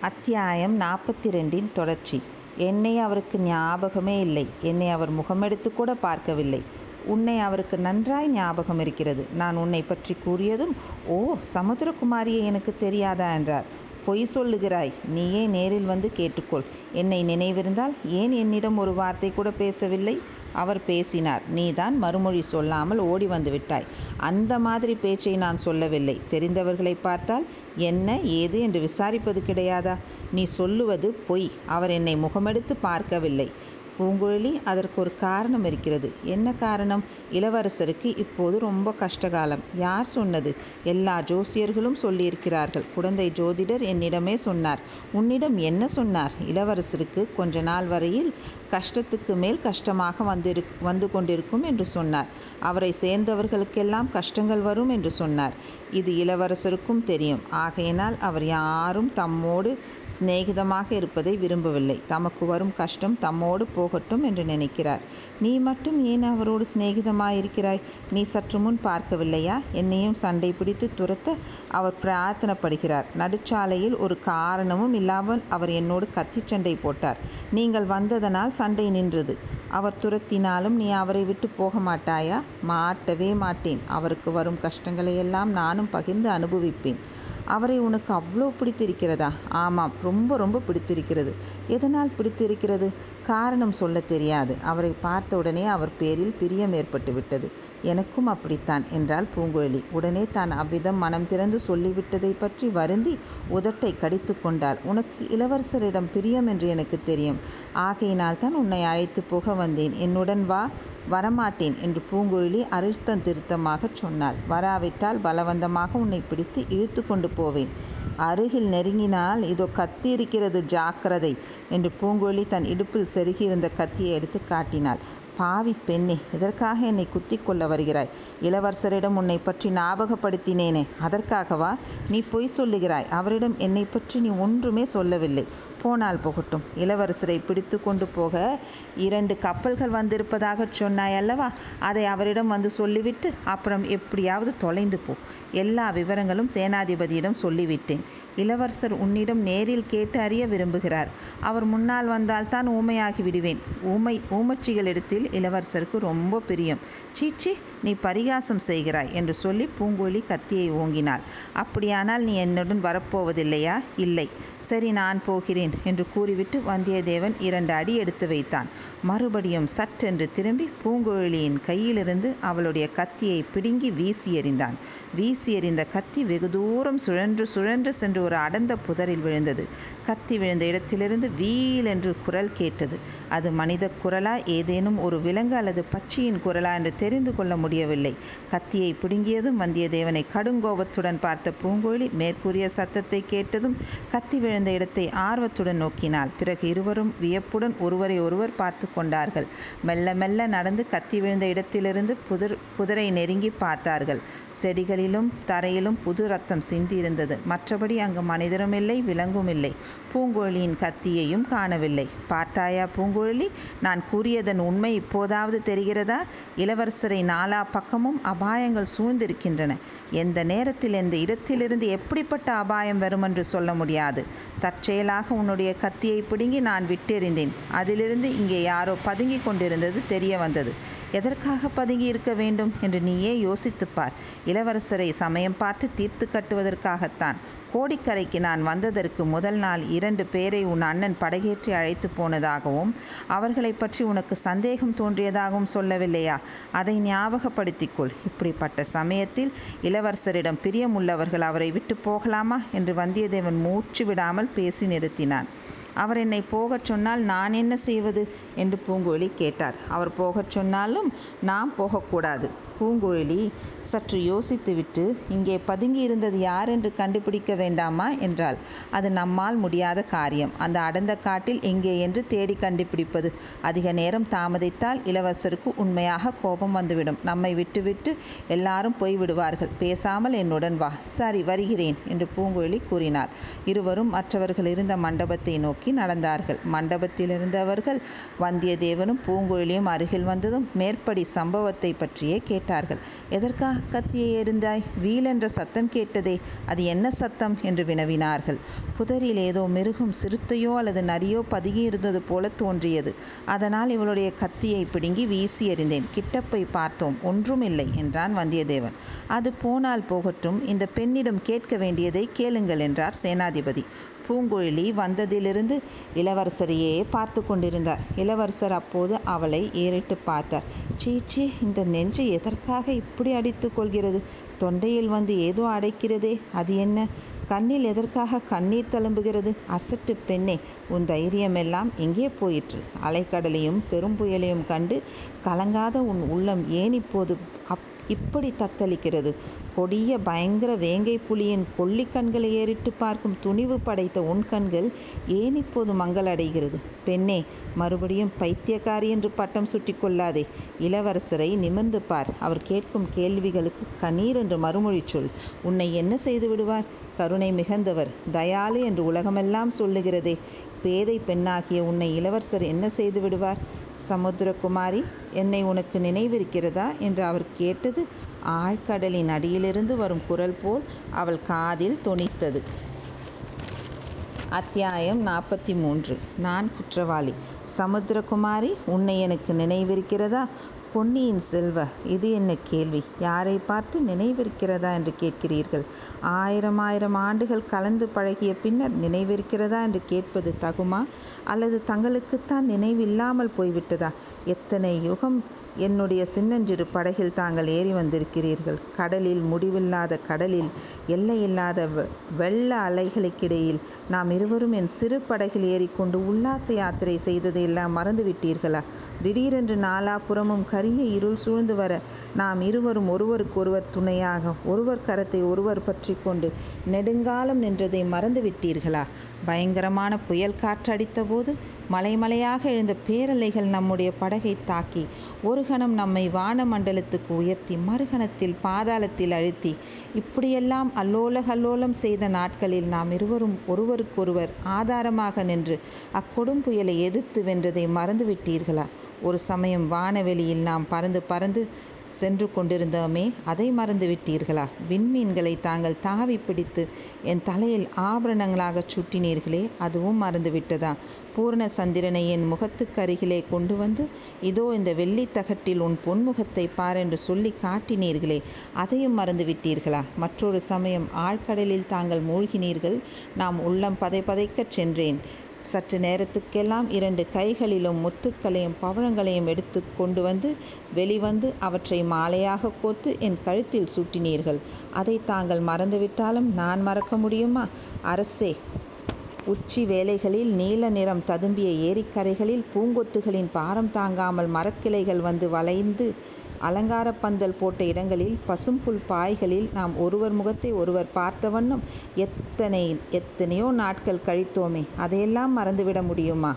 அத்தியாயம் நாற்பத்தி ரெண்டின் தொடர்ச்சி. என்னை அவருக்கு ஞாபகமே இல்லை. என்னை அவர் முகமெடுத்து கூட பார்க்கவில்லை. உன்னை அவருக்கு நன்றாய் ஞாபகம் இருக்கிறது. நான் உன்னை பற்றி கூறியதும் ஓ சமுத்திரகுமாரியை எனக்கு தெரியாதா? என்றார். பொய் சொல்லுகிறாய். நீயே நேரில் வந்து கேட்டுக்கொள். என்னை நினைவிருந்தால் ஏன் என்னிடம் ஒரு வார்த்தை கூட பேசவில்லை? அவர் பேசினார். நீதான் மறுமொழி சொல்லாமல் ஓடி வந்து விட்டாய். அந்த மாதிரி பேச்சை நான் சொல்லவில்லை. தெரிந்தவர்களை பார்த்தால் என்ன ஏது என்று விசாரிப்பது கிடையாதா? நீ சொல்லுவது பொய். அவர் என்னை முகமெடுத்து பார்க்கவில்லை. பூங்குழலி அதற்கு ஒரு காரணம் இருக்கிறது. என்ன காரணம்? இளவரசருக்கு இப்போது ரொம்ப கஷ்டகாலம். யார் சொன்னது? எல்லா ஜோசியர்களும் சொல்லியிருக்கிறார்கள். குழந்தை ஜோதிடர் என்னிடமே சொன்னார். உன்னிடம் என்ன சொன்னார்? இளவரசருக்கு கொஞ்ச நாள் வரையில் கஷ்டத்துக்கு மேல் கஷ்டமாக வந்திரு வந்து கொண்டிருக்கும் என்று சொன்னார். அவரை சேர்ந்தவர்களுக்கெல்லாம் கஷ்டங்கள் வரும் என்று சொன்னார். இது இளவரசருக்கும் தெரியும். ஆகையினால் அவர் யாரும் தம்மோடு சிநேகிதமாக இருப்பதை விரும்பவில்லை. தமக்கு வரும் கஷ்டம் தம்மோடு போகட்டும் என்று நினைக்கிறார். நீ மட்டும் ஏன் அவரோடு சிநேகிதமாயிருக்கிறாய்? நீ சற்று முன் பார்க்கவில்லையா? என்னையும் சண்டை பிடித்து துரத்த அவர் பிரார்த்தனைப்படுகிறார். நடுச்சாலையில் ஒரு காரணமும் இல்லாமல் அவர் என்னோடு கத்தி சண்டை போட்டார். நீங்கள் வந்ததனால் சண்டை நின்றது. அவர் துரத்தினாலும் நீ அவரை விட்டு போக மாட்டாயா மாட்டவே மாட்டேன். அவருக்கு வரும் கஷ்டங்களை எல்லாம் நானும் பகிர்ந்து அனுபவிப்பேன். அவரை உனக்கு அவ்வளோ பிடித்திருக்கிறதா? ஆமாம் ரொம்ப ரொம்ப பிடித்திருக்கிறது. எதனால் பிடித்திருக்கிறது? காரணம் சொல்ல தெரியாது. அவரை பார்த்த உடனே அவர் பேரில் பிரியம் ஏற்பட்டு விட்டது. எனக்கும் அப்படித்தான் என்றால் பூங்குழலி. உடனே தான் அவ்விதம் மனம் திறந்து சொல்லிவிட்டதை பற்றி வருந்தி உதட்டை கடித்து கொண்டாள். உனக்கு இளவரசரிடம் பிரியம் என்று எனக்கு தெரியும். ஆகையினால் தான் உன்னை அழைத்து போக வந்தேன். என்னுடன் வா வரமாட்டேன் என்று பூங்குழலி அழுத்தம் திருத்தமாக சொன்னாள். வராவிட்டால் பலவந்தமாக உன்னை பிடித்து இழுத்து கொண்டு போவேன். அருகில் நெருங்கினால் இதோ கத்தி இருக்கிறது ஜாக்கிரதை என்று பூங்கொழி தன் இடுப்பில் செருகியிருந்த கத்தியை எடுத்து காட்டினாள். பாவி பெண்ணே இதற்காக என்னை குத்தி கொள்ள வருகிறாய்? இளவரசரிடம் உன்னை பற்றி ஞாபகப்படுத்தினேனே. அதற்காகவா? நீ பொய் சொல்லுகிறாய். அவரிடம் என்னை பற்றி நீ ஒன்றுமே சொல்லவில்லை. போனால் போகட்டும். இளவரசரை பிடித்து கொண்டு போக இரண்டு கப்பல்கள் வந்திருப்பதாக சொன்னாய் அல்லவா? அதை அவரிடம் வந்து சொல்லிவிட்டு அப்புறம் எப்படியாவது தொலைந்து போ. எல்லா விவரங்களும் சேனாதிபதியிடம் சொல்லிவிட்டேன். இளவரசர் உன்னிடம் நேரில் கேட்டு அறிய விரும்புகிறார். அவர் முன்னால் வந்தால் தான் ஊமையாகி விடுவேன். ஊமை ஊமச்சிகளிடத்தில் இளவரசருக்கு ரொம்ப பிரியம். சீச்சி நீ பரிகாசம் செய்கிறாய் என்று சொல்லி பூங்கோழி கத்தியை ஓங்கினாள். அப்படியானால் நீ என்னுடன் வரப்போவதில்லையா? இல்லை. சரி நான் போகிறேன். என்று கூறிவிட்டு வந்தியத்தேவன் இரண்டு அடி எடுத்து வைத்தான். மறுபடியும் சட்டென்று திரும்பி பூங்குழலியின் கையிலிருந்து அவளுடைய கத்தியை பிடுங்கி வீசி எறிந்தான். வீசி எறிந்த கத்தி வெகு தூரம் சுழன்று சுழன்று சென்று ஒரு அடர்ந்த புதரில் விழுந்தது. கத்தி விழுந்த இடத்திலிருந்து வீல் என்று குரல் கேட்டது. அது மனித குரலா ஏதேனும் ஒரு விலங்கு அல்லது பட்சியின் குரலா என்று தெரிந்து கொள்ள முடியவில்லை. கத்தியை பிடுங்கியதும் வந்தியத்தேவனை கடுங்கோபத்துடன் பார்த்த பூங்கோழி மேற்கூறிய சத்தத்தை கேட்டதும் கத்தி விழுந்த இடத்தை ஆர்வத்துடன் நோக்கினாள். பிறகு இருவரும் வியப்புடன் ஒருவரை ஒருவர் பார்த்து கொண்டார்கள். மெல்ல மெல்ல நடந்து கத்தி விழுந்த இடத்திலிருந்து புதர் புதரை நெருங்கி பார்த்தார்கள். செடிகளிலும் தரையிலும் புது ரத்தம் சிந்தியிருந்தது. மற்றபடி அங்கு மனிதரும் இல்லை விலங்கும் இல்லை. பூங்குழலியின் கத்தியையும் காணவில்லை. பார்த்தாயா பூங்குழலி நான் கூறியதன் உண்மை இப்போதாவது தெரிகிறதா? இளவரசரை நாலா பக்கமும் அபாயங்கள் சூழ்ந்திருக்கின்றன. எந்த நேரத்தில் எந்த இடத்திலிருந்து எப்படிப்பட்ட அபாயம் வரும் என்று சொல்ல முடியாது. தற்செயலாக அவனுடைய கத்தியை பிடுங்கி நான் விட்டெறிந்தேன். அதிலிருந்து இங்கே யாரோ பதுங்கி கொண்டிருந்தது தெரிய வந்தது. எதற்காக பதுங்கி இருக்க வேண்டும்? என்று நீயே யோசித்துப்பார் இளவரசரை சமயம் பார்த்து தீர்த்து கட்டுவதற்காகத்தான். கோடிக்கரைக்கு நான் வந்ததற்கு முதல் நாள் இரண்டு பேரை உன் அண்ணன் படகேற்றி அழைத்து போனதாகவும் அவர்களை பற்றி உனக்கு சந்தேகம் தோன்றியதாகவும் சொல்லவில்லையா? அதை ஞாபகப்படுத்திக்கொள். இப்படிப்பட்ட சமயத்தில் இளவரசரிடம் பிரியமுள்ளவர்கள் அவரை விட்டு போகலாமா? என்று வந்தியத்தேவன் மூச்சு விடாமல் பேசி நிறுத்தினான். அவர் என்னை போகச் சொன்னால் நான் என்ன செய்வது? என்று பூங்குழலி கேட்டார். அவர் போகச் சொன்னாலும் நாம் போகக்கூடாது. பூங்குழலி சற்று யோசித்துவிட்டு இங்கே பதுங்கி இருந்தது யார் என்று கண்டுபிடிக்க வேண்டாமா? என்றாள். அது நம்மால் முடியாத காரியம். அந்த அடர்ந்த காட்டில் எங்கே என்று தேடி கண்டுபிடிப்பது. அதிக நேரம் தாமதித்தால் இளவரசருக்கு உண்மையாக கோபம் வந்துவிடும். நம்மை விட்டுவிட்டு எல்லாரும் போய்விடுவார்கள் பேசாமல் என்னுடன் வா. சரி வருகிறேன் என்று பூங்குழலி கூறினார் இருவரும் மற்றவர்கள் இருந்த மண்டபத்தை நோக்கி நடந்தார்கள். மண்டபத்தில் இருந்தவர்கள் வந்தியத்தேவனும் பூங்குழலியும் அருகில் வந்ததும் மேற்படி சம்பவத்தை பற்றியே கேட்டார் கேட்டார்கள். எதற்காக கத்தியை எறிந்தாய்? வீல் என்ற சத்தம் கேட்டதே அது என்ன சத்தம்? என்று வினவினார்கள். புதரில் ஏதோ மிருகம் சிறுத்தையோ அல்லது நரியோ பதுங்கி இருந்தது போல தோன்றியது. அதனால் இவளுடைய கத்தியை பிடுங்கி வீசி எறிந்தேன். கிட்டப்பை பார்த்தோம் ஒன்றும் இல்லை என்றான் வந்தியத்தேவன். அது போனால் போகட்டும். இந்த பெண்ணிடம் கேட்க வேண்டியதை கேளுங்கள் என்றார் சேனாதிபதி. பூங்குழலி வந்ததிலிருந்து இளவரசரையே பார்த்து கொண்டிருந்தார். இளவரசர் அப்போது அவளை ஏறிட்டு பார்த்தார். சீச்சி இந்த நெஞ்சு எதற்காக இப்படி அடித்து கொள்கிறது? தொண்டையில் வந்து ஏதோ அடைக்கிறதே அது என்ன? கண்ணில் எதற்காக கண்ணீர் தழும்புகிறது? அசட்டு பெண்ணே உன் தைரியமெல்லாம் எங்கே போயிற்று? அலைக்கடலையும் பெரும் புயலையும் கண்டு கலங்காத உன் உள்ளம் ஏன் இப்போது அப் இப்படி தத்தளிக்கிறது? கொடிய பயங்கர வேங்கை புலியின் கொல்லி கண்களை ஏறிட்டு பார்க்கும் துணிவு படைத்த உன் கண்கள் ஏன் இப்போது மங்களடைகிறது? பெண்ணே மறுபடியும் பைத்தியக்காரி என்று பட்டம் சுட்டி கொள்ளாதே. இளவரசரை நிமிர்ந்து பார். அவர் கேட்கும் கேள்விகளுக்கு கண்ணீர் என்று மறுமொழி சொல். உன்னை என்ன செய்து விடுவார்? கருணை மிகுந்தவர் தயாளு என்று உலகமெல்லாம் சொல்லுகிறதே. பேதை பெண்ணாகிய உன்னை இளவரசர் என்ன செய்து விடுவார்? சமுத்திரகுமாரி என்னை உனக்கு நினைவிருக்கிறதா? என்று அவர் கேட்டது ஆழ்கடலின் அடியிலிருந்து வரும் குரல் போல் அவள் காதில் தொனித்தது. அத்தியாயம் நாற்பத்தி மூன்று நான் குற்றவாளி. சமுத்திரகுமாரி உன்னை எனக்கு நினைவிருக்கிறதா? பொன்னியின் செல்வ இது என்ன கேள்வி? யாரை பார்த்து நினைவிருக்கிறதா என்று கேட்கிறீர்கள்? ஆயிரம் ஆயிரம் ஆண்டுகள் கலந்து பழகிய பின்னர் நினைவிருக்கிறதா என்று கேட்பது தகுமா? அல்லது தங்களுக்குத்தான் நினைவில்லாமல் போய்விட்டதா? எத்தனை யுகம் என்னுடைய சின்னஞ்சிறு படகில் தாங்கள் ஏறி வந்திருக்கிறீர்கள். கடலில் முடிவில்லாத கடலில் எல்லையில்லாத வெள்ள அலைகளுக்கிடையில் நாம் இருவரும் என் சிறு படகில் ஏறிக்கொண்டு உல்லாச யாத்திரை செய்ததை எல்லாம் மறந்துவிட்டீர்களா? திடீரென்று நாலாபுறமும் கரிய இருள் சூழ்ந்து வர நாம் இருவரும் ஒருவருக்கொருவர் துணையாக ஒருவர் கரத்தை ஒருவர் பற்றி கொண்டு நெடுங்காலம் நின்றதை மறந்துவிட்டீர்களா? பயங்கரமான புயல் காற்று அடித்தபோது மலைமலையாக எழுந்த பேரலைகள் நம்முடைய படகை தாக்கி ஒரு கணம் நம்மை வான மண்டலத்துக்கு உயர்த்தி மறுகணத்தில் பாதாளத்தில் அழுத்தி இப்படியெல்லாம் அல்லோல கல்லோலம் செய்த நாட்களில் நாம் இருவரும் ஒருவருக்கொருவர் ஆதாரமாக நின்று அக்கொடும் புயலை எதிர்த்து வென்றதை மறந்துவிட்டீர்களா? ஒரு சமயம் வானவெளியில் நாம் பறந்து பறந்து சென்று கொண்டிருந்தோமே அதை மறந்து விட்டீர்களா? விண்மீன்களை தாங்கள் தாவி பிடித்து என் தலையில் ஆபரணங்களாகச் சுட்டினீர்களே அதுவும் மறந்துவிட்டதா பூர்ண சந்திரனை என் முகத்துக்கு அருகிலே கொண்டு வந்து இதோ இந்த வெள்ளித்தகட்டில் உன் பொன்முகத்தை பார் என்று சொல்லி காட்டினீர்களே அதையும் மறந்து விட்டீர்களா? மற்றொரு சமயம் ஆழ்கடலில் தாங்கள் மூழ்கினீர்கள் நாம் உள்ளம் பதை பதைக்கச் சென்றேன். சற்று நேரத்துக்கெல்லாம் இரண்டு கைகளிலும் முத்துக்களையும் பவழங்களையும் எடுத்து கொண்டு வந்து வெளிவந்து அவற்றை மாலையாக கோத்து என் கழுத்தில் சூட்டினீர்கள். அதை தாங்கள் மறந்துவிட்டாலும் நான் மறக்க முடியுமா? அரசே உச்சி வேலைகளில் நீல நிறம் ததும்பிய ஏரிக்கரைகளில் பூங்கொத்துகளின் பாரம் தாங்காமல் மரக்கிளைகள் வந்து வளைந்து அலங்கார பந்தல் போட்ட இடங்களில் பசும்புல் பாய்களில் நாம் ஒருவர் முகத்தை ஒருவர் பார்த்த வண்ணம் எத்தனை எத்தனையோ நாட்கள் கழித்தோமே அதையெல்லாம் மறந்துவிட முடியுமா?